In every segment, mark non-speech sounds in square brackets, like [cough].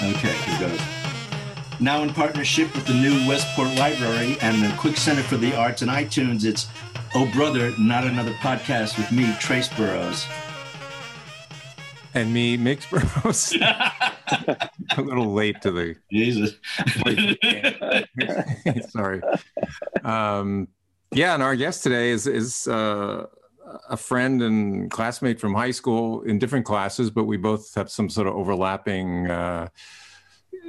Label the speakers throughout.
Speaker 1: Okay, here goes. Now in partnership with the new Westport Library and the Quick Center for the Arts and iTunes, it's Oh Brother, Not Another Podcast with me, Trace Burroughs.
Speaker 2: And me, Miggs Burroughs. [laughs] a little late to the.
Speaker 1: Jesus. [laughs]
Speaker 2: Sorry. Um, yeah, and our guest today is is uh, a friend and classmate from high school in different classes, but we both have some sort of overlapping, uh,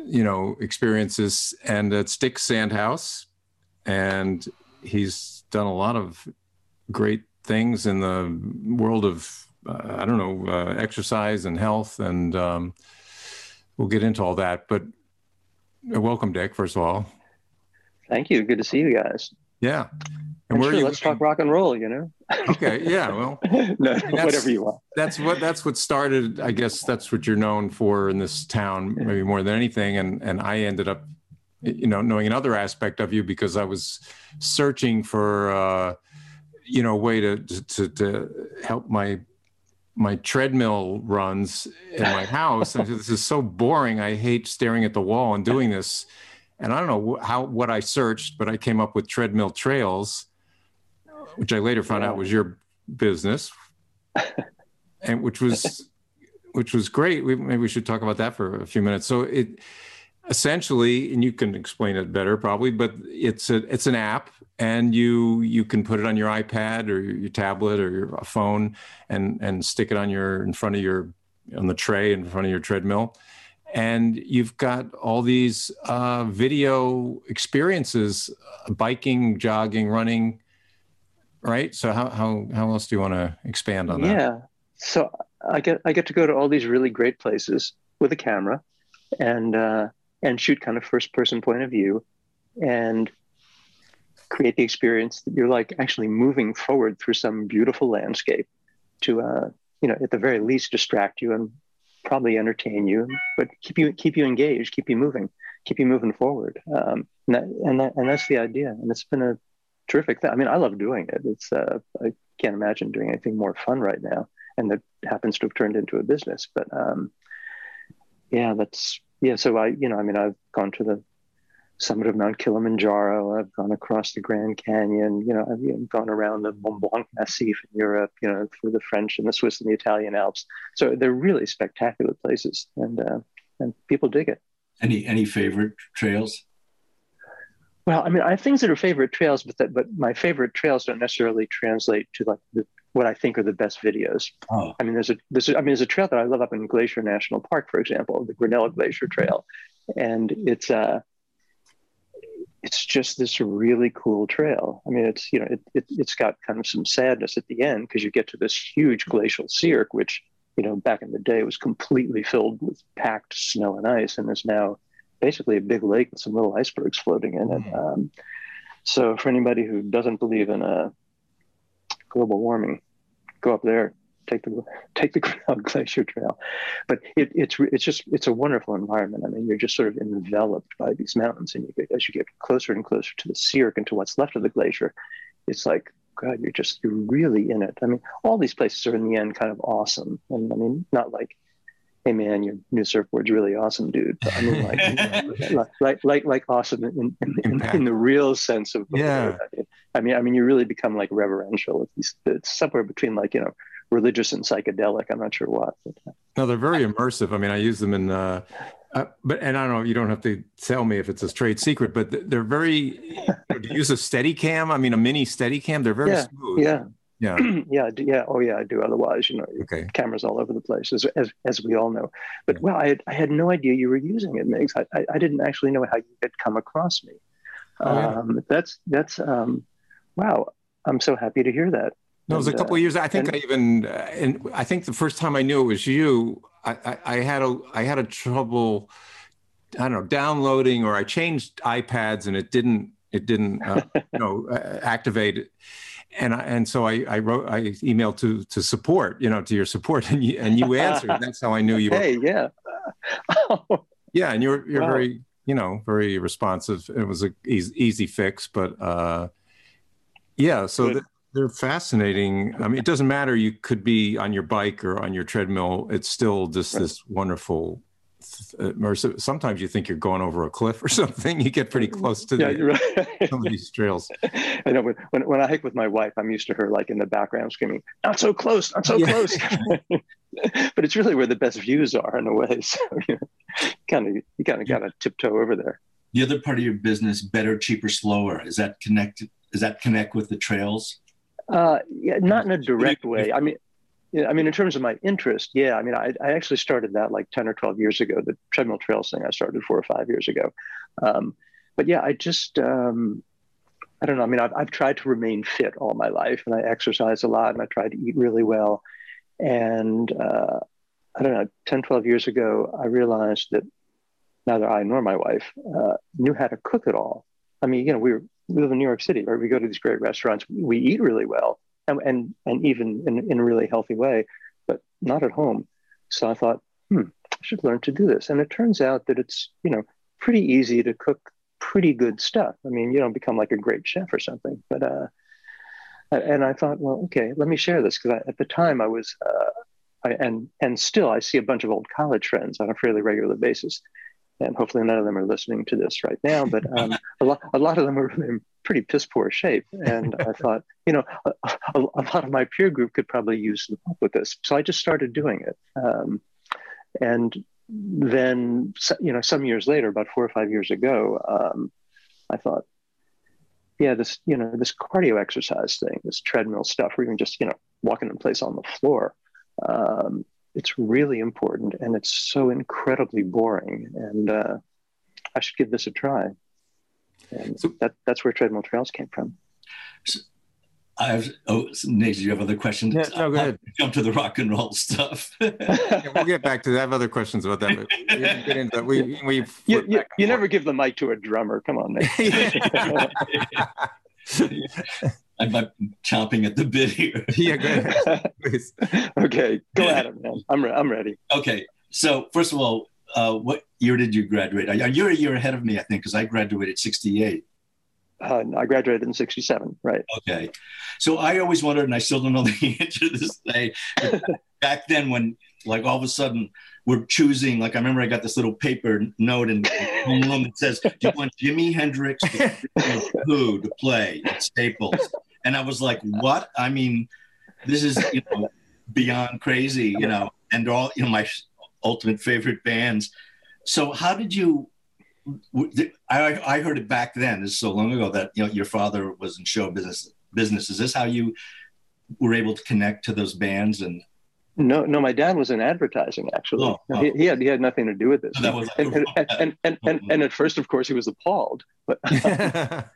Speaker 2: you know, experiences. And it's Dick Sandhaus, and he's done a lot of great things in the world of uh, I don't know uh, exercise and health, and um, we'll get into all that. But uh, welcome, Dick. First of all,
Speaker 3: thank you. Good to see you guys.
Speaker 2: Yeah.
Speaker 3: And, sure, let's talk rock and roll. You know.
Speaker 2: okay. Yeah. [laughs] Well.
Speaker 3: no, whatever you want.
Speaker 2: That's what that's what started. I guess that's what you're known for in this town, maybe more than anything. And and I ended up, you know, knowing another aspect of you because I was searching for, uh, you know, a way to to to help my my treadmill runs in my [laughs] house. and this is so boring. I hate staring at the wall and doing this. And I don't know how what I searched, but I came up with treadmill trails, which I later found yeah. out was your business, [laughs] and which was which was great. We, maybe we should talk about that for a few minutes. So it essentially, and you can explain it better probably, but it's a it's an app, and you you can put it on your iPad or your tablet or your phone, and and stick it on your in front of your on the tray in front of your treadmill, and you've got all these uh, video experiences, uh, biking, jogging, running. Right. So how how how else do you want to expand on that?
Speaker 3: Yeah. So I get I get to go to all these really great places with a camera, and uh, and shoot kind of first person point of view and create the experience that you're like actually moving forward through some beautiful landscape to uh, you know at the very least distract you and probably entertain you but keep you keep you engaged keep you moving keep you moving forward um, and, that, and, that, and that's the idea and it's been a terrific thing i mean i love doing it it's uh, i can't imagine doing anything more fun right now and that happens to have turned into a business but um, yeah that's yeah, so I, you know, I mean, I've gone to the summit of Mount Kilimanjaro. I've gone across the Grand Canyon. You know, I've gone around the Mont Blanc Massif in Europe. You know, through the French and the Swiss and the Italian Alps. So they're really spectacular places, and uh, and people dig it.
Speaker 1: Any any favorite trails?
Speaker 3: Well, I mean, I have things that are favorite trails, but that but my favorite trails don't necessarily translate to like the, what I think are the best videos. Oh. I mean, there's a there's a, I mean, there's a trail that I love up in Glacier National Park, for example, the Grinnell Glacier Trail, and it's uh it's just this really cool trail. I mean, it's you know it, it has got kind of some sadness at the end because you get to this huge glacial cirque, which you know back in the day was completely filled with packed snow and ice, and is now basically a big lake with some little icebergs floating in it. Mm. Um, so for anybody who doesn't believe in a global warming. Go up there, take the [laughs] take the [laughs] Glacier Trail. But it, it's it's just it's a wonderful environment. I mean, you're just sort of enveloped by these mountains, and you get, as you get closer and closer to the cirque and to what's left of the glacier, it's like God, you're just you're really in it. I mean, all these places are in the end kind of awesome, and I mean, not like hey man, your new surfboard's really awesome, dude. But I mean, [laughs] like, like, like, like, awesome in, in, in, in, the real sense of
Speaker 2: yeah.
Speaker 3: word. I mean, I mean, you really become like reverential. It's, it's somewhere between like you know, religious and psychedelic. I'm not sure what. But,
Speaker 2: uh, no, they're very immersive. I mean, I use them in. Uh, uh, but and I don't know. You don't have to tell me if it's a trade secret, but they're very. you use a steady cam? I mean, a mini steady cam. They're very
Speaker 3: yeah,
Speaker 2: smooth.
Speaker 3: Yeah,
Speaker 2: yeah. [clears throat]
Speaker 3: yeah. Yeah. Oh, yeah. I do. Otherwise, you know,
Speaker 2: okay.
Speaker 3: cameras all over the place, as, as, as we all know. But well, I had, I had no idea you were using it, Miggs. I, I, I didn't actually know how you had come across me. Oh, yeah. um, that's that's um, wow. I'm so happy to hear that.
Speaker 2: No, it was a couple uh, of years. I think and, I even, uh, and I think the first time I knew it was you. I, I, I had a I had a trouble. I don't know downloading, or I changed iPads and it didn't it didn't uh, [laughs] you know uh, activate and I, and so I, I wrote I emailed to to support you know to your support and you and you answered. [laughs] That's how I knew you were
Speaker 3: hey yeah. [laughs]
Speaker 2: Yeah and you're you're wow. very you know very responsive. It was a easy, easy fix but uh yeah so the, they're fascinating. I mean it doesn't matter. You could be on your bike or on your treadmill. It's still just this wonderful or sometimes you think you're going over a cliff or [laughs] something. You get pretty close to
Speaker 3: yeah,
Speaker 2: the,
Speaker 3: right.
Speaker 2: some of these trails. [laughs]
Speaker 3: I know when, when, when I hike with my wife, I'm used to her like in the background screaming, "Not so close, not so yeah. close." [laughs] but it's really where the best views are in a way. So you know, kind of you kind of got to tiptoe over there.
Speaker 1: The other part of your business, better, cheaper, slower, is that connected? Does that connect with the trails?
Speaker 3: Uh, yeah, not in a direct way. I mean, yeah, I mean, in terms of my interest, yeah. I mean, I, I actually started that like 10 or 12 years ago. The treadmill trails thing I started four or five years ago. Um, but yeah, I just, um, I don't know. I mean, I've, I've tried to remain fit all my life and I exercise a lot and I try to eat really well. And uh, I don't know, 10, 12 years ago, I realized that neither I nor my wife uh, knew how to cook at all. I mean, you know, we, were, we live in New York City, right? We go to these great restaurants, we eat really well and and, and even in, in a really healthy way, but not at home. So I thought, hmm, I should learn to do this. And it turns out that it's you know pretty easy to cook pretty good stuff. I mean, you don't become like a great chef or something, but uh, and I thought, well, okay, let me share this because at the time I was, uh, I, and and still I see a bunch of old college friends on a fairly regular basis, and hopefully none of them are listening to this right now. But um, a lot a lot of them are in pretty piss poor shape, and I thought, you know, a, a, a, lot of my peer group could probably use some help with this. So I just started doing it, um, and then you know, some years later, about four or five years ago, um, I thought, yeah, this you know, this cardio exercise thing, this treadmill stuff, or even just you know, walking in place on the floor. Um, it's really important and it's so incredibly boring and uh, i should give this a try and so, that, that's where treadmill trails came from
Speaker 1: so I have, oh, Nate, do you have other questions? Yeah,
Speaker 2: no, go ahead. [laughs]
Speaker 1: Jump to the rock and roll stuff. [laughs]
Speaker 2: yeah, we'll get back to that. I have other questions about that. But we get into that. We, we
Speaker 3: you, you, you never give the mic to a drummer. Come on, Nate. [laughs]
Speaker 1: I'm, chomping at the bit here. [laughs]
Speaker 2: yeah, go ahead, [laughs] please.
Speaker 3: okay, go at it, man. I'm re- I'm ready.
Speaker 1: Okay, so first of all, uh, what year did you graduate? You're a year ahead of me, I think, because I graduated '68.
Speaker 3: Uh, I graduated in '67, right?
Speaker 1: Okay, so I always wondered, and I still don't know the [laughs] answer to this day. back then, when like all of a sudden we're choosing, like I remember I got this little paper note in home room that says, "Do you want Jimi Hendrix who to play at Staples?" And I was like, "What?" I mean, this is you know beyond crazy, you know, and all you know my ultimate favorite bands. So how did you? I, I heard it back then. This is so long ago that you know your father was in show business. Business is this how you were able to connect to those bands and
Speaker 3: no, no, my dad was in advertising actually. Oh, oh. He, he, had he had nothing to do with this. Oh, so like and, and, and, and, and, and, at first, of course, he was appalled. But [laughs] [laughs]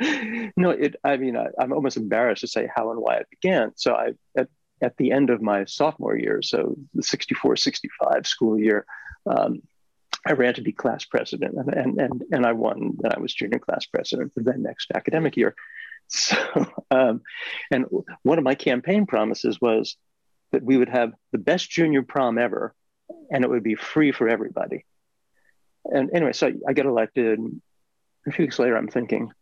Speaker 3: [laughs] no, it. I mean, I, am almost embarrassed to say how and why it began. So I at, at the end of my sophomore year, so the 64, 65 school year, um, I ran to be class president, and and and, and I won. And I was junior class president for the next academic year. [laughs] So, um, and one of my campaign promises was that we would have the best junior prom ever and it would be free for everybody. And anyway, so I get elected. A few weeks later, I'm thinking,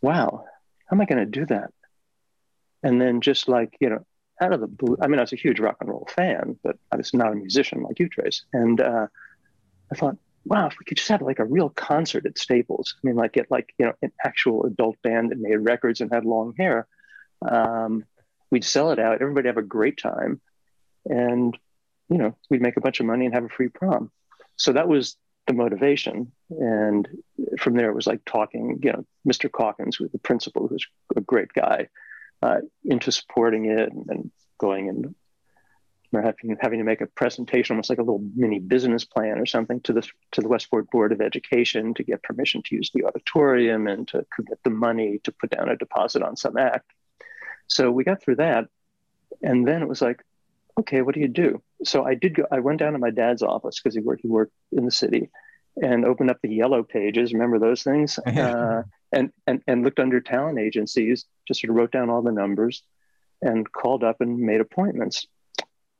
Speaker 3: wow, how am I going to do that? And then just like, you know, out of the blue, I mean, I was a huge rock and roll fan, but I was not a musician like you, Trace. And uh, I thought, wow, if we could just have like a real concert at Staples, I mean, like get like, you know, an actual adult band that made records and had long hair. Um, we'd sell it out. Everybody have a great time and you know we'd make a bunch of money and have a free prom so that was the motivation. And from there it was like talking you know mr calkins with the principal who's a great guy uh, into supporting it and, and going and having, having to make a presentation almost like a little mini business plan or something to the to the westport board of education to get permission to use the auditorium and to commit the money to put down a deposit on some act. So we got through that. And then it was like okay, what do you do? So I did go, I went down to my dad's office because he worked, he worked in the city and opened up the yellow pages. Remember those things? [laughs] uh, and, and, and looked under talent agencies, just sort of wrote down all the numbers and called up and made appointments.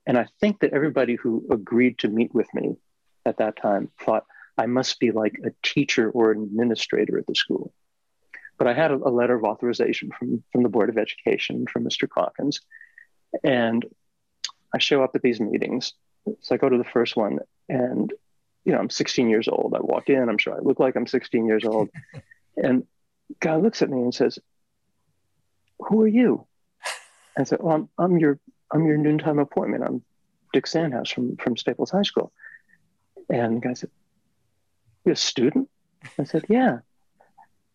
Speaker 3: And I think that everybody who agreed to meet with me at that time thought I must be like a teacher or an administrator at the school. But I had a, a letter of authorization from, from the Board of Education, from Mr. Calkins. And I show up at these meetings. So I go to the first one, and you know, I'm 16 years old. I walk in, I'm sure I look like I'm 16 years old. [laughs] and guy looks at me and says, Who are you? I said, Well, I'm, I'm your I'm your noontime appointment. I'm Dick Sandhaus from, from Staples High School. And the guy said, You're a student? I said, Yeah.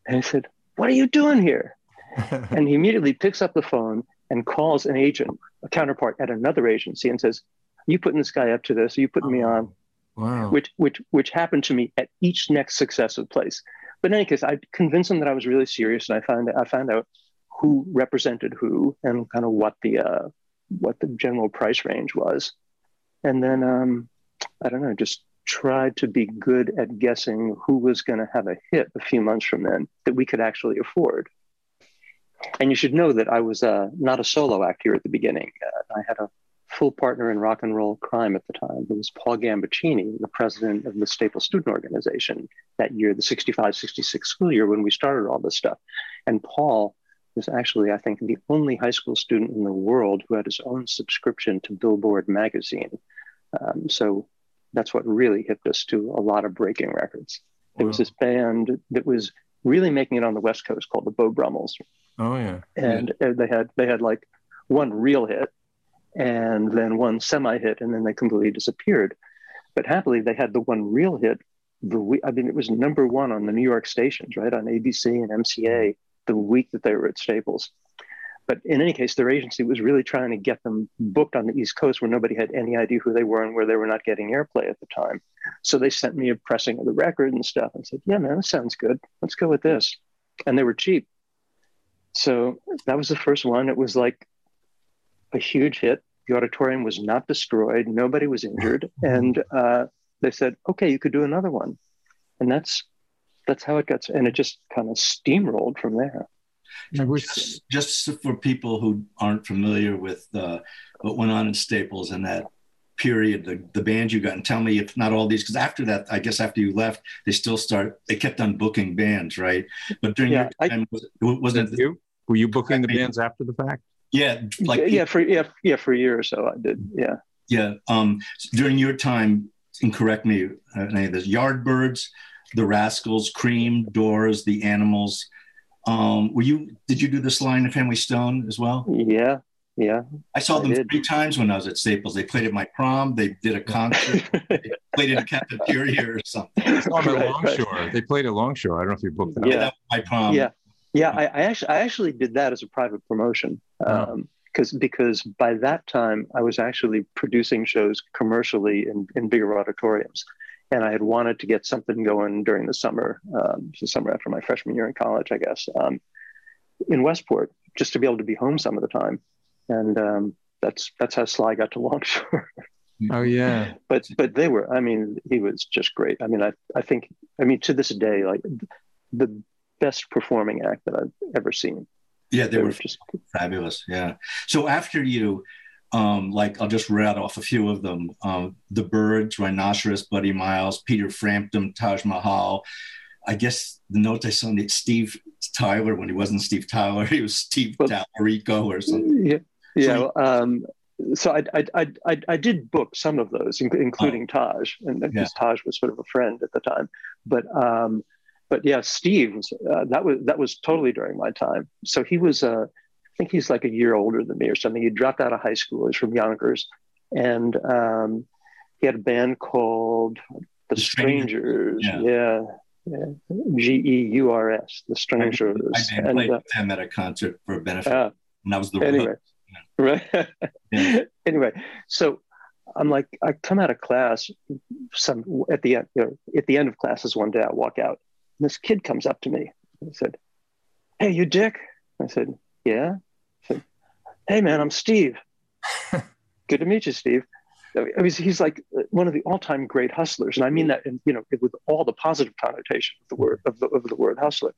Speaker 3: And he said, What are you doing here? [laughs] and he immediately picks up the phone and calls an agent, a counterpart at another agency, and says, "You putting this guy up to this? Are you putting oh, me on?" Wow. Which which which happened to me at each next successive place. But in any case, I convinced him that I was really serious, and I found I found out who represented who and kind of what the uh, what the general price range was, and then um, I don't know, just tried to be good at guessing who was going to have a hit a few months from then that we could actually afford. And you should know that I was uh, not a solo act here at the beginning. Uh, I had a full partner in rock and roll crime at the time. It was Paul Gambaccini, the president of the Staples Student Organization that year, the 65 66 school year when we started all this stuff. And Paul was actually, I think, the only high school student in the world who had his own subscription to Billboard magazine. Um, so that's what really hit us to a lot of breaking records. There was this band that was really making it on the West Coast called the Beau Brummels.
Speaker 2: Oh yeah.
Speaker 3: And yeah. they had they had like one real hit and then one semi hit and then they completely disappeared. But happily they had the one real hit the week I mean it was number 1 on the New York stations, right? On ABC and MCA the week that they were at Staples. But in any case, their agency was really trying to get them booked on the East Coast where nobody had any idea who they were and where they were not getting airplay at the time. So they sent me a pressing of the record and stuff and said, Yeah, man, that sounds good. Let's go with this. And they were cheap. So that was the first one. It was like a huge hit. The auditorium was not destroyed, nobody was injured. And uh, they said, Okay, you could do another one. And that's that's how it got and it just kind of steamrolled from there
Speaker 1: just, just, for people who aren't familiar with uh, what went on in Staples in that period, the, the band you got, and tell me if not all these, because after that, I guess after you left, they still start, they kept on booking bands, right? But during yeah, your time, I, was, wasn't
Speaker 2: it you? Were you booking the bands after the fact?
Speaker 1: Yeah,
Speaker 3: like yeah, for yeah, yeah, for a year or so, I did. Yeah,
Speaker 1: yeah. Um, during your time, and correct me, uh, any of this, Yardbirds, the Rascals, Cream, Doors, the Animals, um, were you? Did you do this line of the Family Stone as well?
Speaker 3: Yeah, yeah.
Speaker 1: I saw them three times when I was at Staples. They played at my prom. They did a [laughs] concert. they played in a cafeteria or something. I
Speaker 2: saw them at Longshore. Right. They played at Longshore. I don't know if you booked that.
Speaker 3: Yeah,
Speaker 1: that my prom.
Speaker 3: Yeah, yeah. I, I, actually, I actually did that as a private promotion. Oh. Um, because because by that time I was actually producing shows commercially in, in bigger auditoriums and I had wanted to get something going during the summer, um, the summer after my freshman year in college, I guess, um, in Westport, just to be able to be home some of the time, and um, that's that's how Sly got to Longshore. [laughs]
Speaker 2: oh yeah,
Speaker 3: but but they were. I mean, he was just great. I mean, I I think I mean to this day, like the best performing act that I've ever seen.
Speaker 1: Yeah, they, they were, were just fabulous. Yeah. So after you um, like I'll just read off a few of them: um, the Birds, Rhinoceros, Buddy Miles, Peter Frampton, Taj Mahal. I guess the note I saw that Steve Tyler when he wasn't Steve Tyler, [laughs] he was Steve well, Tallarico or something.
Speaker 3: Yeah, yeah. So, um, so I, I, I, I, did book some of those, including oh, Taj, and because yeah. Taj was sort of a friend at the time. But um, but yeah, Steve was uh, that was that was totally during my time. So he was uh, I think he's like a year older than me or something. He dropped out of high school. He's from Yonkers, and um, he had a band called The, Strangeurs. Yeah. yeah. yeah. G E U R S, The Strangeurs.
Speaker 1: I, I and, played uh, them at a concert for a benefit. Uh, and that was the
Speaker 3: anyway, right. yeah. [laughs] anyway, so I'm like, I come out of class, some at the end, you know, at the end of classes one day, I walk out, this kid comes up to me and said, "Hey, you Dick?" I said, yeah. Said, hey, man, I'm Steve. [laughs] Good to meet you, Steve. I mean, he's like one of the all-time great hustlers, and I mean that, in, you know, with all the positive connotation of the word of the, of the word hustler.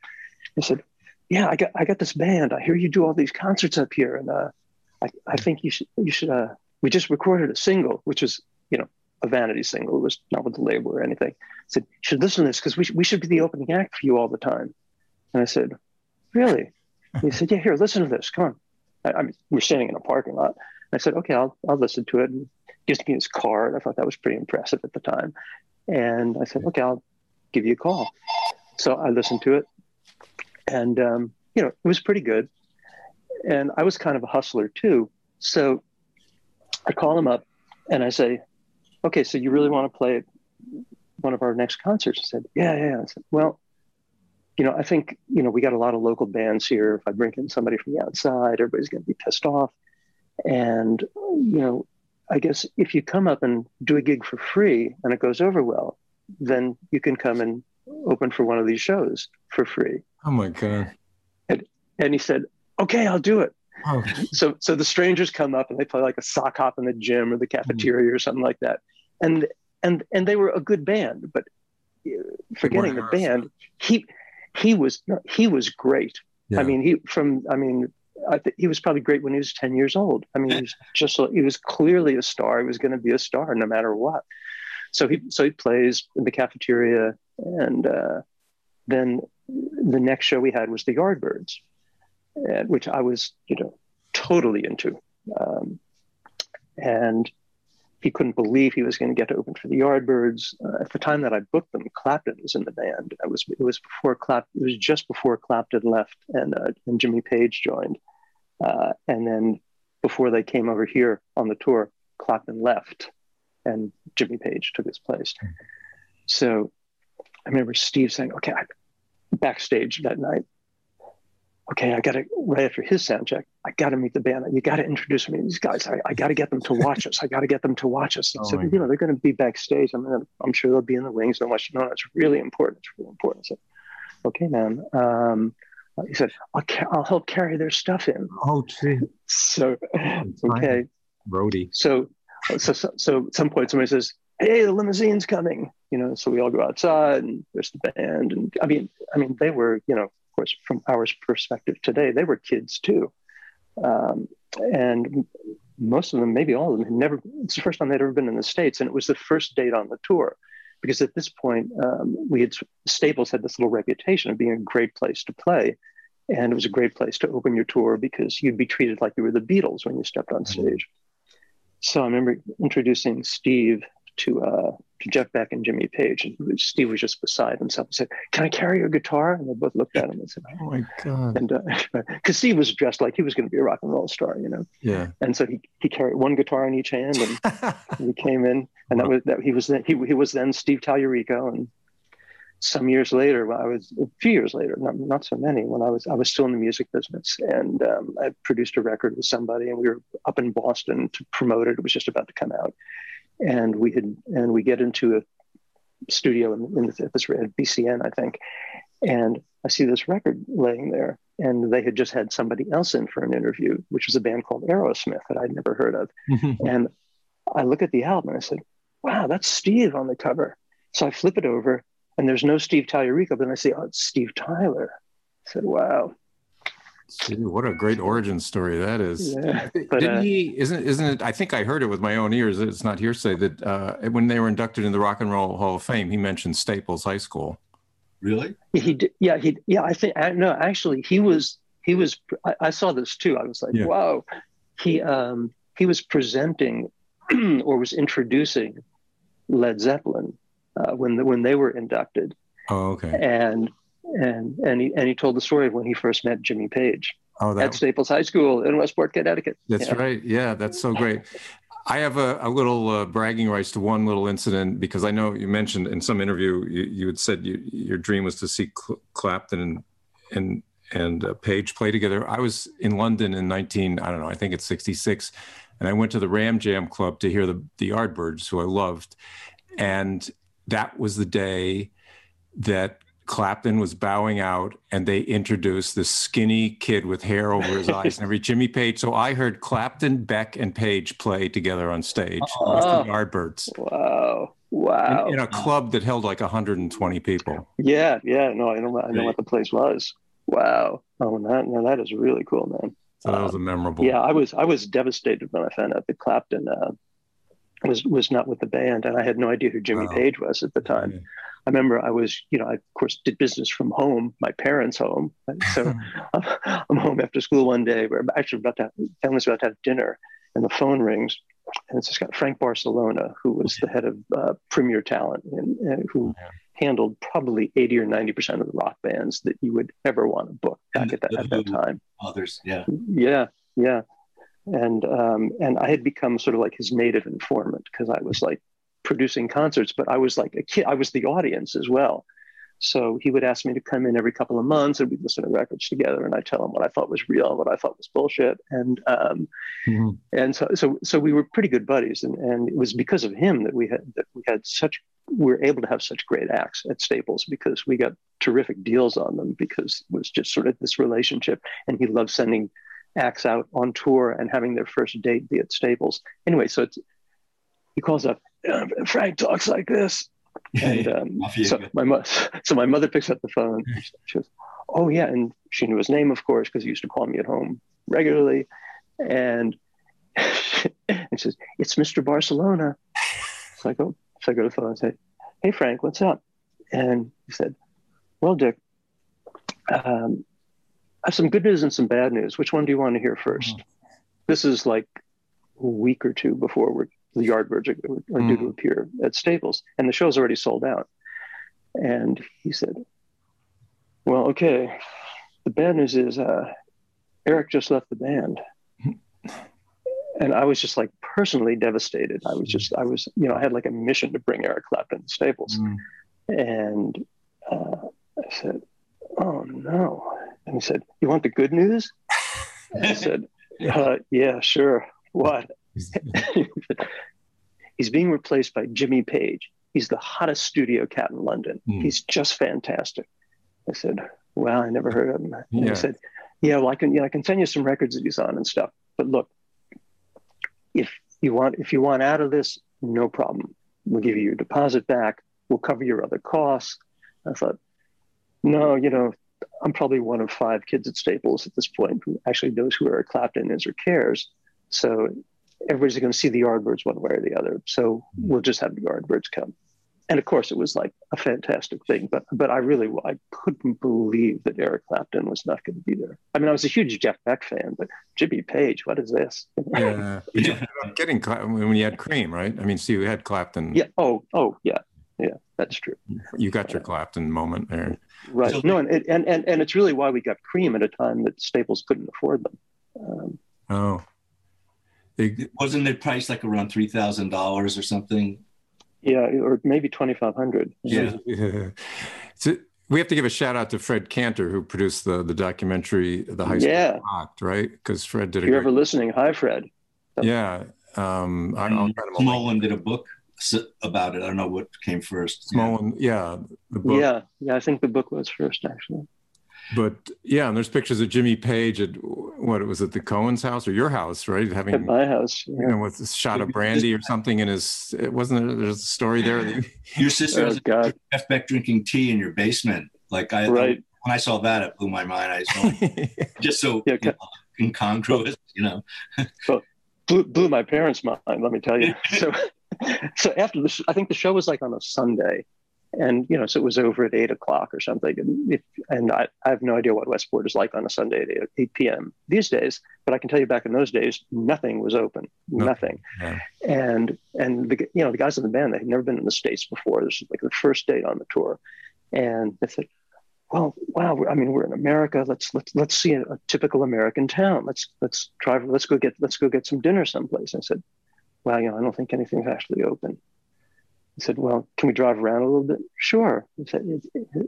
Speaker 3: He said, "Yeah, I got I got this band. I hear you do all these concerts up here, and uh, I I think you should you should. Uh, we just recorded a single, which is you know a vanity single. It was not with the label or anything. I said, you should listen to this because we, sh- we should be the opening act for you all the time. And I said, really? [laughs] he said, "Yeah, here, listen to this. Come on." I, I mean, we're standing in a parking lot. I said, "Okay, I'll I'll listen to it." And he gives me his card. I thought that was pretty impressive at the time. And I said, okay, I'll give you a call. So I listened to it, and um, you know, it was pretty good. And I was kind of a hustler too, so I call him up and I say, okay, so you really want to play one of our next concerts? I said, yeah, yeah. I said, well, you know, I think, you know, we got a lot of local bands here. If I bring in somebody from the outside, everybody's going to be pissed off. And, you know, I guess if you come up and do a gig for free and it goes over well, then you can come and open for one of these shows for free.
Speaker 2: Oh my God.
Speaker 3: And, and he said, okay, I'll do it. Oh. So, so the Strangeurs come up and they play like a sock hop in the gym or the cafeteria mm. or something like that. And, and, and they were a good band, but uh, forgetting the band, he, he was, he was great. Yeah. I mean, he from, I mean, I think he was probably great when he was 10 years old. I mean, he was [laughs] just, he was clearly a star. He was going to be a star no matter what. So he, so he plays in the cafeteria and uh, then the next show we had was the Yardbirds, and, which I was, you know, totally into. Um, and he couldn't believe he was going to get to open for the Yardbirds. Uh, at the time that I booked them, Clapton was in the band. It was it was before Clap. It was just before Clapton left and uh, and Jimmy Page joined, uh, and then before they came over here on the tour, Clapton left, and Jimmy Page took his place. So I remember Steve saying, "Okay, I, backstage that night. Okay, I got to right after his sound check. I got to meet the band. You got to introduce me to these guys. I, I got to get them to watch us. I got to get them to watch us. [laughs] And oh so you know they're going to be backstage. I'm gonna, I'm sure they'll be in the wings and watch. No, it's really important. It's really important. I said, okay, man. Um, he said, I'll, ca- I'll help carry their stuff in.
Speaker 2: Oh, gee.
Speaker 3: So, okay.
Speaker 2: Brody.
Speaker 3: So, so, so, so at some point somebody says, hey, the limousine's coming. You know, so we all go outside and there's the band. And I mean, I mean, they were, you know, course, from our perspective today, they were kids too. Um, and most of them, maybe all of them, had never, it's the first time they'd ever been in the States. And it was the first date on the tour. Because at this point, um, we had, Staples had this little reputation of being a great place to play. And it was a great place to open your tour because you'd be treated like you were the Beatles when you stepped on mm-hmm. stage. So I remember introducing Steve to uh, to Jeff Beck and Jimmy Page, and Steve was just beside himself. He said, "Can I carry your guitar?" And they both looked at him and said,
Speaker 2: "Oh my god!"
Speaker 3: And because uh, [laughs] Steve was dressed like he was going to be a rock and roll star, you know.
Speaker 2: Yeah.
Speaker 3: And so he he carried one guitar in each hand, and [laughs] he came in, and that was that he was then, he he was then Steve Tallarico, and some years later, I was a few years later, not, not so many, when I was I was still in the music business, and um, I produced a record with somebody, and we were up in Boston to promote it. It was just about to come out, and we had and we get into a studio in, in this at BCN, I think, and I see this record laying there, and they had just had somebody else in for an interview, which was a band called Aerosmith that I'd never heard of, mm-hmm. and I look at the album and I said, "Wow, that's Steve on the cover." So I flip it over, and there's no Steve Tallarico, but then I say, "Oh, it's Steve Tyler." I said, "Wow."
Speaker 2: What a great origin story that is.
Speaker 3: Yeah, but,
Speaker 2: Didn't uh, he? Isn't isn't it? I think I heard it with my own ears. It's not hearsay that uh, when they were inducted in the Rock and Roll Hall of Fame, he mentioned Staples High School.
Speaker 1: Really?
Speaker 3: He did. Yeah. He. Yeah. I think. No. Actually, he was. He was. I, I saw this too. I was like, yeah. wow. He. Um. He was presenting, [clears throat] or was introducing, Led Zeppelin, uh, when the, when they were inducted.
Speaker 2: Oh, okay.
Speaker 3: And and and he and he told the story of when he first met Jimmy Page
Speaker 2: oh, that,
Speaker 3: at Staples High School in Westport, Connecticut.
Speaker 2: That's yeah. right. Yeah, that's so great. I have a, a little uh, bragging rights to one little incident because I know you mentioned in some interview you, you had said you, your dream was to see Cl- Clapton and and and uh, Page play together. I was in London in 19 I don't know I think it's 66, and I went to the Ram Jam Club to hear the the Yardbirds, who I loved, and that was the day that Clapton was bowing out, and they introduced this skinny kid with hair over his [laughs] eyes and every Jimmy Page. So I heard Clapton, Beck, and Page play together on stage oh, with the Yardbirds.
Speaker 3: Wow. Wow.
Speaker 2: In, in, a club that held like 120 people.
Speaker 3: Yeah, yeah. No, I know I know what the place was. Wow. Oh that no, that is really cool, man.
Speaker 2: So that was a memorable.
Speaker 3: Yeah, I was I was devastated when I found out that Clapton uh, was was not with the band, and I had no idea who Jimmy Page was at the time. Yeah. I remember I was, you know, I of course did business from home, my parents' home. So [laughs] I'm home after school one day. We're actually about to have, family's about to have dinner, and the phone rings. and it's got Frank Barsalona, who was the head of uh, Premier Talent and, and who yeah. handled probably 80 or 90% of the rock bands that you would ever want to book back at that, at that time.
Speaker 1: Others, yeah.
Speaker 3: Yeah, yeah. And, um, and I had become sort of like his native informant because I was like producing concerts, but I was like a kid, I was the audience as well. So he would ask me to come in every couple of months and we'd listen to records together and I tell him what I thought was real, and what I thought was bullshit. And, um, mm-hmm. and so, so, so we were pretty good buddies. And, and it was because of him that we had, that we had such, we were able to have such great acts at Staples because we got terrific deals on them because it was just sort of this relationship. And he loved sending acts out on tour and having their first date be at Staples. Anyway, so it's, he calls up, Frank talks like this [laughs] and um, so my mo- so my mother picks up the phone. She goes, "Oh yeah," and she knew his name, of course, because he used to call me at home regularly. And [laughs] and she says, "It's Mr. Barsalona." So I go, so I go to the phone and say, "Hey Frank, what's up?" And he said, "Well, Dick, um, I have some good news and some bad news. Which one do you want to hear first? Mm-hmm. This is like a week or two before we're the Yardbirds are, are mm. due to hmm. appear at Staples, and the show's already sold out. And he said, "Well, okay. The bad news is uh, Eric just left the band." [laughs] and I was just like personally devastated. I was just, I was, you know, I had like a mission to bring Eric Clapton to Staples, mm. and uh, I said, "Oh no!" And he said, "You want the good news?" [laughs] I said, uh, "Yeah, sure. What?" [laughs] He's being replaced by Jimmy Page. He's the hottest studio cat in London. Mm. He's just fantastic. I said, Wow, I never heard of him. And he said, Yeah, well, I can, you know, I can send you some records that he's on and stuff. But look, if you want, if you want out of this, no problem. We'll give you your deposit back. We'll cover your other costs. I thought, no, you know, I'm probably one of five kids at Staples at this point who actually knows who Eric Clapton is or cares. So everybody's going to see the Yardbirds one way or the other. So we'll just have the Yardbirds come. And of course, it was like a fantastic thing. But but I really I couldn't believe that Eric Clapton was not going to be there. I mean, I was a huge Jeff Beck fan, but Jimmy Page, what is this?
Speaker 2: yeah, [laughs] yeah. getting when you had Cream, right? I mean, see, you had Clapton.
Speaker 3: Yeah. Oh, oh, yeah, yeah. That's true.
Speaker 2: You got your Clapton moment there.
Speaker 3: Right. No, and and and and it's really why we got Cream at a time that Staples couldn't afford them. Um,
Speaker 2: oh.
Speaker 1: They, Wasn't it priced like around three thousand dollars or something?
Speaker 3: Yeah, or maybe twenty five hundred.
Speaker 1: Yeah. yeah. [laughs]
Speaker 2: So we have to give a shout out to Fred Cantor who produced the the documentary The High School yeah. Rocked, right? Because Fred did.
Speaker 3: If you're great... ever listening, hi Fred.
Speaker 2: Yeah, um,
Speaker 1: I, will Smolin did a book about it. I don't know what came first.
Speaker 2: Smolin, yeah,
Speaker 3: yeah, the book. Yeah, yeah, I think the book was first actually
Speaker 2: but yeah, and there's pictures of Jimmy Page at what it was at the Cohen's house or your house, right? Having
Speaker 3: at my house,
Speaker 2: yeah. you know, with a shot of brandy or something in his. It wasn't there, there's a story there.
Speaker 1: That, [laughs] your sister was oh, Jeff Beck drinking tea in your basement. Like I, right. when I saw that, it blew my mind. I saw [laughs] just so yeah, you know, incongruous, you know. [laughs]
Speaker 3: well, blew, blew my parents' mind. Let me tell you. So, so after the, I think the show was like on a Sunday and you know, so it was over at eight o'clock or something. And, if, and I, I, have no idea what Westport is like on a Sunday at 8, 8, p.m. these days, but I can tell you back in those days, nothing was open, nothing. And and the you know the guys in the band they had never been in the states before. This was like the first date on the tour, and they said, "Well, wow, I mean, we're in America. Let's let's let's see a, a typical American town. Let's let's drive. Let's go get let's go get some dinner someplace." I said, "Well, you know, I don't think anything's actually open." He said, Well, can we drive around a little bit? Sure. He said,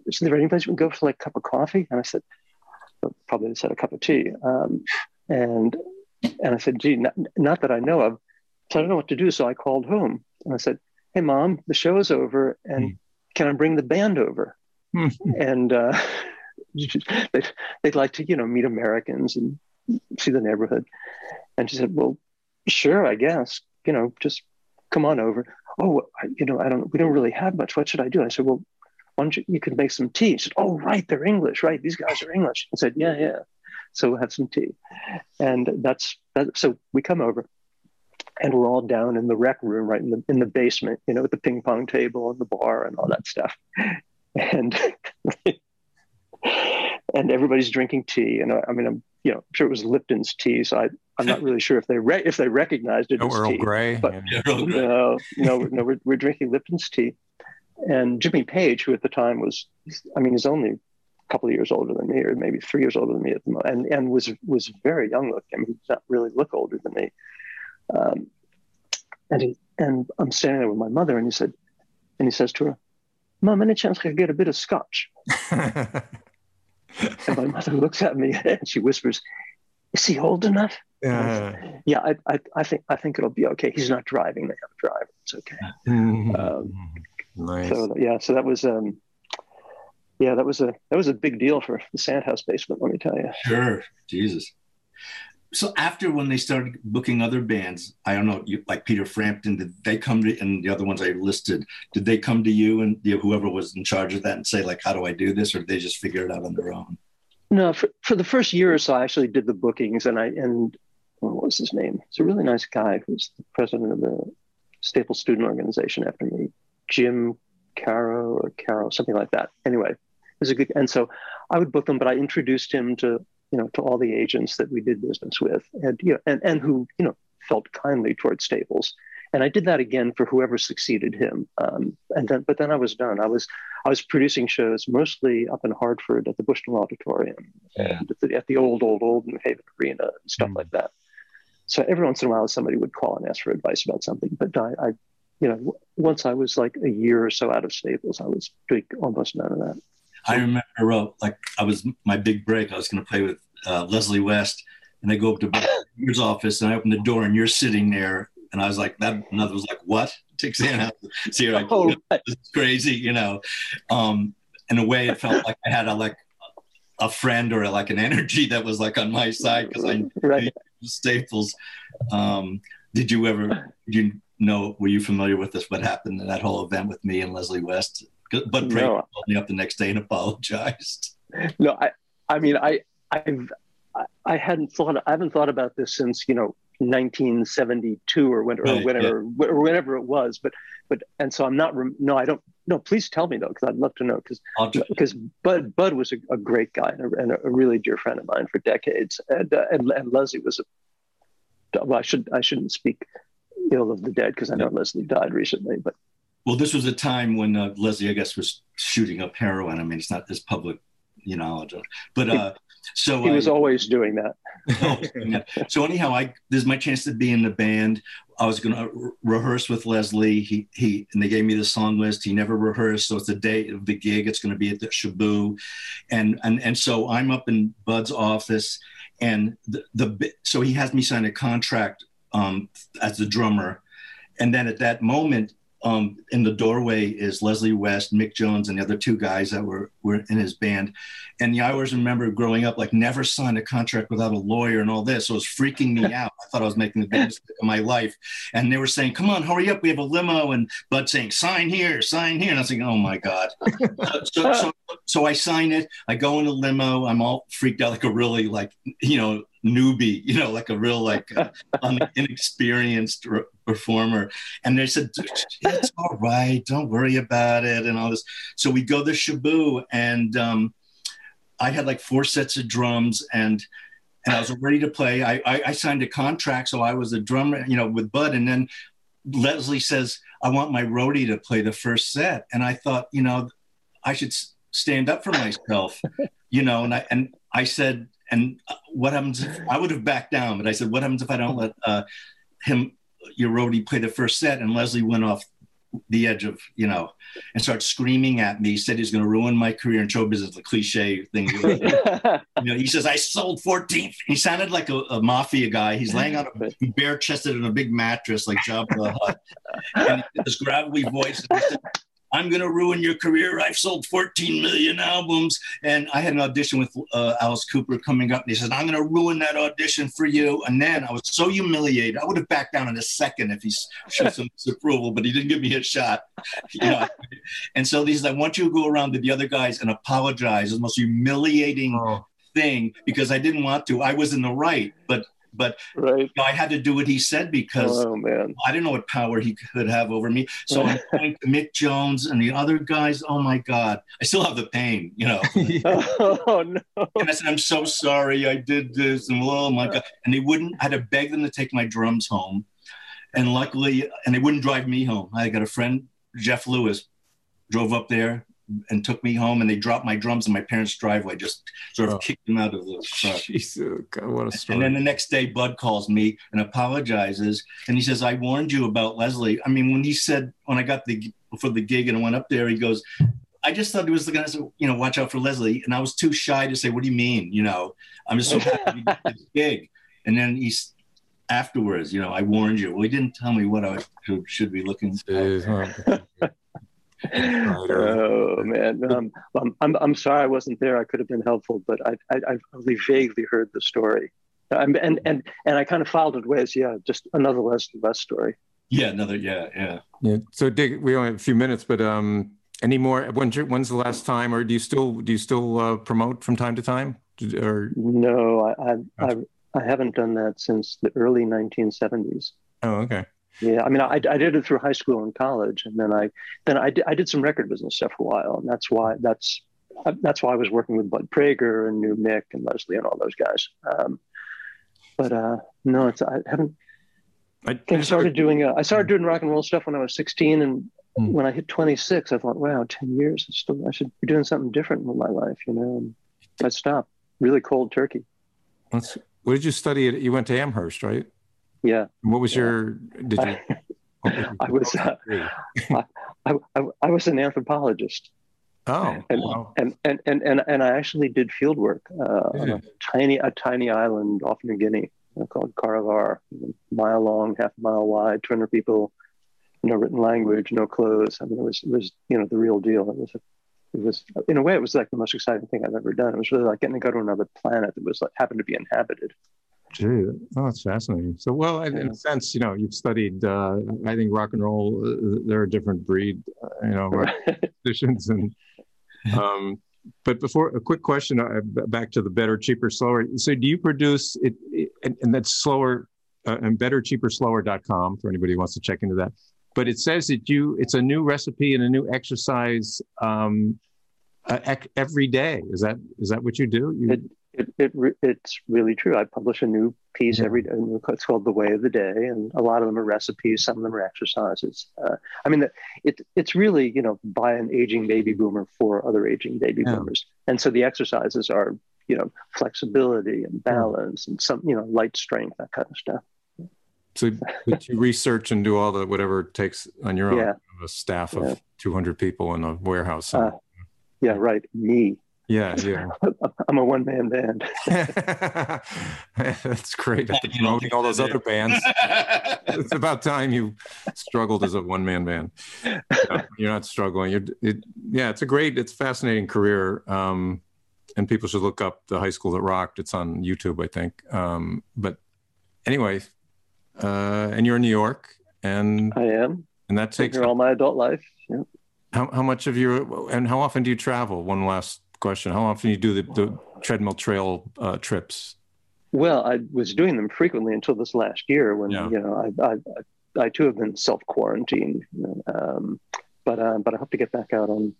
Speaker 3: Is there any place we can go for like a cup of coffee? And I said, Probably said a cup of tea. Um, and and I said, Gee, not, not, that I know of. So I don't know what to do. So I called home and I said, Hey, mom, the show is over. And mm. can I bring the band over? and uh, [laughs] they'd, they'd like to, you know, meet Americans and see the neighborhood. And she said, Well, sure, I guess. You know, just come on over oh, you know, I don't, we don't really have much. What should I do? I said, well, why don't you, you could make some tea. He said, oh, right, they're English, right? These guys are English. I said, yeah, yeah. So we'll have some tea. And that's, that, so we come over and we're all down in the rec room, right in the, in the basement, you know, with the ping pong table and the bar and all that stuff. [laughs] And, [laughs] and everybody's drinking tea. And I, I mean, I'm, you know, I'm sure it was Lipton's tea. So I, I'm not really sure if they re- if they recognized it
Speaker 2: no
Speaker 3: as
Speaker 2: Earl
Speaker 3: tea.
Speaker 2: Grey.
Speaker 3: But
Speaker 2: yeah.
Speaker 3: no, no, no, we're, we're drinking Lipton's tea. And Jimmy Page, who at the time was, I mean, he's only a couple of years older than me, or maybe three years older than me at the moment, and, and was was very young looking. I mean, he does not really look older than me. Um, and he and I'm standing there with my mother, and he said, and he says to her, "Mom, any chance I could get a bit of scotch?" [laughs] and my mother looks at me [laughs] and she whispers, "Is he old enough?"
Speaker 2: Yeah.
Speaker 3: Yeah, I, I, I think I think it'll be okay. He's not driving; they have a driver. It's okay. Um,
Speaker 2: nice.
Speaker 3: So yeah, so that was um, yeah, that was a that was a big deal for the Sandhaus basement. Let me tell you.
Speaker 1: Sure, Jesus. So after when they started booking other bands, I don't know, you, like Peter Frampton, did they come to and the other ones I listed? Did they come to you and you know, whoever was in charge of that and say like, how do I do this, or did they just figure it out on their own?
Speaker 3: No, for, for the first year or so, I actually did the bookings, and I and what was his name? He's a really nice guy who's the president of the Staples Student Organization after me, Jim Caro or Caro, something like that. Anyway, it was a good, and so I would book them, but I introduced him to you know to all the agents that we did business with, and you know, and and who you know felt kindly towards Staples. And I did that again for whoever succeeded him. Um, and then, but then I was done. I was I was producing shows mostly up in Hartford at the Bushnell Auditorium
Speaker 1: Yeah.
Speaker 3: and at the, at the old, old, old New Haven Arena and stuff
Speaker 2: Mm.
Speaker 3: like that. So every once in a while, somebody would call and ask for advice about something. But I, I you know, once I was like a year or so out of Staples, I was doing almost none of that.
Speaker 1: I remember, uh, like, I was my big break. I was going to play with uh, Leslie West, and I go up to your office, and I open the door, and you're sitting there, and I was like, that. Another was like, what? [laughs] Out. See, like,
Speaker 3: Oh, right.
Speaker 1: this is crazy, you know. Um, in a way, it felt like I had a like a friend or like an energy that was like on my side because I [laughs]
Speaker 3: right.
Speaker 1: Staples. Um, did you ever? Did you know? Were you familiar with this? What happened in that whole event with me and Leslie West? But Craig
Speaker 3: No.
Speaker 1: called me up the next day and apologized. [laughs]
Speaker 3: No, I, I mean, I, I've, I, hadn't thought, I haven't thought about this since you know 1972 or when, or
Speaker 1: Right,
Speaker 3: whenever, or whenever it was. But, but, and so I'm not. Rem- no, I don't. No, please tell me though, because I'd love to know. Because because Bud Bud was a, a great guy and a, and a really dear friend of mine for decades, and uh, and, and Leslie was a. Well, I should I shouldn't speak ill of the dead because I know Leslie died recently, but
Speaker 1: well, this was a time when uh, Leslie, I guess, was shooting up heroin. I mean, it's not this public, you know, but uh, so
Speaker 3: he
Speaker 1: I-
Speaker 3: was always doing that.
Speaker 1: So anyhow, I this is my chance to be in the band. I was going to re- rehearse with Leslie. He he and they gave me the song list. He never rehearsed, so it's the day of the gig. It's going to be at the Shaboo, and and and so I'm up in Bud's office, and the the so he has me sign a contract um, as the drummer, and then at that moment. Um, in the doorway is Leslie West, Mick Jones, and the other two guys that were were in his band. And yeah, I always remember growing up, like never signed a contract without a lawyer and all this. So it was freaking me [laughs] out. I thought I was making the biggest mistake of my life. And they were saying, come on, hurry up. We have a limo. And Bud saying, sign here, sign here. And I was like, oh my God. [laughs] so, so, so I sign it. I go in the limo. I'm all freaked out like a really like, you know, newbie, you know, like a real like uh, inexperienced performer. And they said, it's all right. Don't worry about it. And all this. So we go to Shaboo and, um, I had like four sets of drums and and I was ready to play. I, I, I signed a contract, so I was a drummer, you know, with Bud. And then Leslie says, "I want my roadie to play the first set," and I thought, you know, I should stand up for myself, [laughs] you know. And I and I said, "And uh, what happens if I would have backed down?" But I said, "What happens if I don't let uh, him, your roadie, play the first set?" And Leslie went off the edge of you know and started screaming at me said he's going to ruin my career in show business the cliche thing [laughs] you know he says i sold 14th. he sounded like a, a mafia guy he's laying on a [laughs] bare chested on a big mattress like Jabba the Hutt and this gravelly voice he said, i'm going to ruin your career. I've sold 14 million albums. And i had an audition with uh, alice cooper coming up and he said i'm going to ruin that audition for you. And then i was so humiliated. I would have backed down in a second if he showed some [laughs] disapproval but he didn't give me a shot. You know [laughs] and so he says i want you to go around to the other guys and apologize. It's the most humiliating
Speaker 2: Oh,
Speaker 1: thing because I didn't want to. I was in the right, but but
Speaker 3: right.
Speaker 1: you know, I had to do what he said because
Speaker 3: oh, man.
Speaker 1: I didn't know what power he could have over me. So I'm going to Mick Jones and the other guys. Oh my God, I still have the pain, you know. [laughs]
Speaker 3: oh no!
Speaker 1: And I said, I'm so sorry, I did this, and oh my God, and they wouldn't. I had to beg them to take my drums home, and luckily, and they wouldn't drive me home. I got a friend, Jeff Lewis, drove up there and took me home and they dropped my drums in my parents' driveway, just sort of oh. kicked them out of the truck.
Speaker 2: Jesus, God, what a story.
Speaker 1: And then the next day, Bud calls me and apologizes. And he says, I warned you about Leslie. I mean, when he said, when I got the, for the gig and I went up there, he goes, I just thought he was to say, you know, watch out for Leslie. And I was too shy to say, what do you mean? You know, I'm just so happy to get this [laughs] gig. And then he's, afterwards, you know, I warned you. Well, he didn't tell me what I should be looking for.
Speaker 3: Oh man, [laughs] um, I'm, I'm I'm sorry I wasn't there. I could have been helpful, but I I, I only vaguely heard the story, um, and and and I kind of followed it away as yeah, just another less less story.
Speaker 1: Yeah, another yeah yeah
Speaker 2: yeah. So Dick, we only have a few minutes, but um, any more? When's when's the last time, or do you still do you still uh, promote from time to time? Or
Speaker 3: no, I I, I I haven't done that since the early 1970s.
Speaker 2: Oh, okay.
Speaker 3: Yeah, I mean, I, I did it through high school and college, and then I then I did, I did some record business stuff for a while, and that's why that's that's why I was working with Bud Prager and New Mick and Leslie and all those guys. Um, but uh, no, it's I haven't. I, I started doing uh, I started doing rock and roll stuff when I was 16, and mm. when I hit 26, I thought, wow, 10 years, still, I should be doing something different with my life, you know. And I stopped. Really cold turkey.
Speaker 2: That's, what did you study? At, you went to Amherst, right?
Speaker 3: Yeah.
Speaker 2: What was
Speaker 3: yeah.
Speaker 2: your? Did you? [laughs]
Speaker 3: I was. Uh, [laughs] I, I, I, was an anthropologist.
Speaker 2: Oh.
Speaker 3: And, wow. and, and, and, and, and I actually did field work uh, on a tiny a tiny island off New Guinea uh, called Karavar, mile long, half a mile wide, 200 people, no written language, no clothes. I mean, it was it was you know the real deal. It was a, it was in a way it was like the most exciting thing I've ever done. It was really like getting to go to another planet that was like happened to be inhabited.
Speaker 2: Gee, oh, that's fascinating. So, well, in, in a sense, you know, you've studied. Uh, I think rock and roll. Uh, they're a different breed, uh, you know, [laughs] musicians and. Um, but before a quick question uh, back to the better, cheaper, slower. So, do you produce it, it and, and, that's slower uh, and better, cheaper, slower.com for anybody who wants to check into that. But it says that you it's a new recipe and a new exercise um, uh, every day. Is that is that what you do? You...
Speaker 3: It, it, it, it's really true. I publish a new piece yeah. every day. It's called The Way of the Day, and a lot of them are recipes. Some of them are exercises. Uh, I mean, it, it's really you know by an aging baby boomer for other aging baby yeah. boomers, and so the exercises are you know flexibility and balance yeah. and some you know light strength that kind of stuff.
Speaker 2: So [laughs] you research and do all the whatever it takes on your own. Yeah. A staff of 200 people in a warehouse.
Speaker 3: Uh, yeah, right. Me.
Speaker 2: Yeah, yeah. [laughs]
Speaker 3: I'm a one man band. [laughs]
Speaker 2: That's great. After promoting all those other bands, [laughs] it's about time you struggled as a one man band. No, you're not struggling. You're, it, yeah, it's a great, it's a fascinating career. Um, and people should look up the high school that rocked. It's on YouTube, I think. Um, but anyway, uh, and you're in New York, and
Speaker 3: I am,
Speaker 2: and that takes
Speaker 3: all my adult life. Yeah.
Speaker 2: How how much of your and how often do you travel? One last question. How often do you do the, the treadmill trail uh, trips?
Speaker 3: Well, I was doing them frequently until this last year when, yeah. you know, I, I, I, too have been self quarantined. Um, but, uh, but I hope to get back out on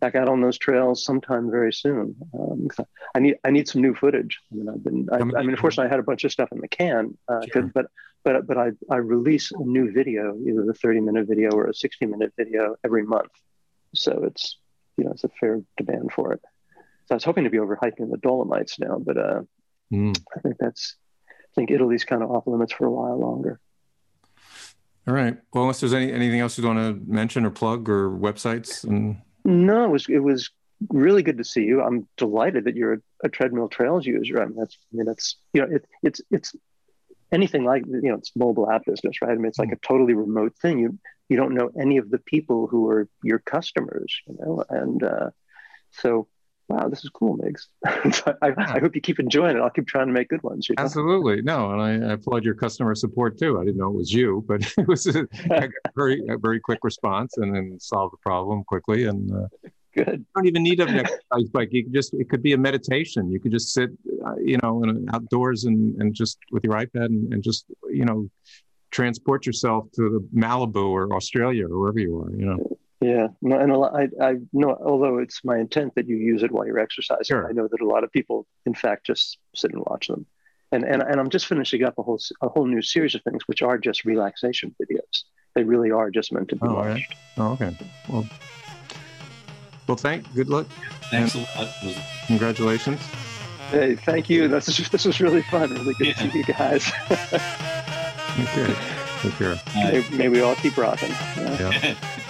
Speaker 3: back out on those trails sometime very soon. Um, I need I need some new footage. I mean, I've been I, I mean, unfortunately, I had a bunch of stuff in the can, uh, sure. but but but I I release a new video, either a 30 minute video or a 60 minute video every month. So it's you know, it's a fair demand for it. So I was hoping to be over hiking the Dolomites now, but uh, mm. I think that's, I think Italy's kind of off limits for a while longer.
Speaker 2: All right. Well, unless there's any anything else you want to mention or plug or websites and.
Speaker 3: No, it was it was really good to see you. I'm delighted that you're a, a treadmill trails user. I mean, that's I mean, that's you know, it, it's it's anything like you know, it's mobile app business, right? I mean, it's like hmm. a totally remote thing. You you don't know any of the people who are your customers, you know, and uh, so wow, this is cool, Miggs. [laughs] I, I, hope you keep enjoying it. I'll keep trying to make good ones.
Speaker 2: You know? Absolutely, no, and I, I, applaud your customer support too. I didn't know it was you, but [laughs] it was a, a very a very quick response and then solved the problem quickly. And uh,
Speaker 3: Good.
Speaker 2: You don't even need an exercise bike. You just it could be a meditation. You could just sit, uh, you know, in, outdoors and and just with your iPad and, and just you know transport yourself to Malibu or Australia or wherever you are. You know.
Speaker 3: Yeah, no, and lot, I, I know. Although it's my intent that you use it while you're exercising,
Speaker 2: sure.
Speaker 3: I know that a lot of people, in fact, just sit and watch them. And and and I'm just finishing up a whole a whole new series of things, which are just relaxation videos. They really are just meant to be
Speaker 2: oh,
Speaker 3: watched.
Speaker 2: Right. Oh, okay. Well, well, thank. Good luck.
Speaker 1: Thanks and a lot.
Speaker 2: Congratulations.
Speaker 3: Hey, thank you. This is this was really fun. Really good yeah. to see you guys. [laughs]
Speaker 2: okay. Take care.
Speaker 3: May, may we all keep rocking.
Speaker 2: Yeah. yeah. [laughs]